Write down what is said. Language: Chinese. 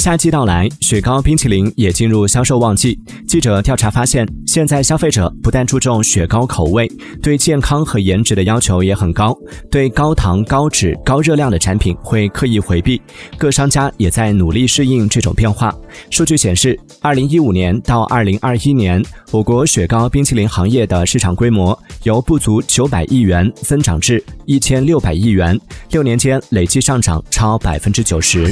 夏季到来，雪糕冰淇淋也进入销售旺季。记者调查发现，现在消费者不但注重雪糕口味，对健康和颜值的要求也很高，对高糖、高脂、高热量的产品会刻意回避。各商家也在努力适应这种变化。数据显示，二零一五年到二零二一年，我国雪糕冰淇淋行业的市场规模由不足九百亿元增长至一千六百亿元，六年间累计上涨超百分之九十。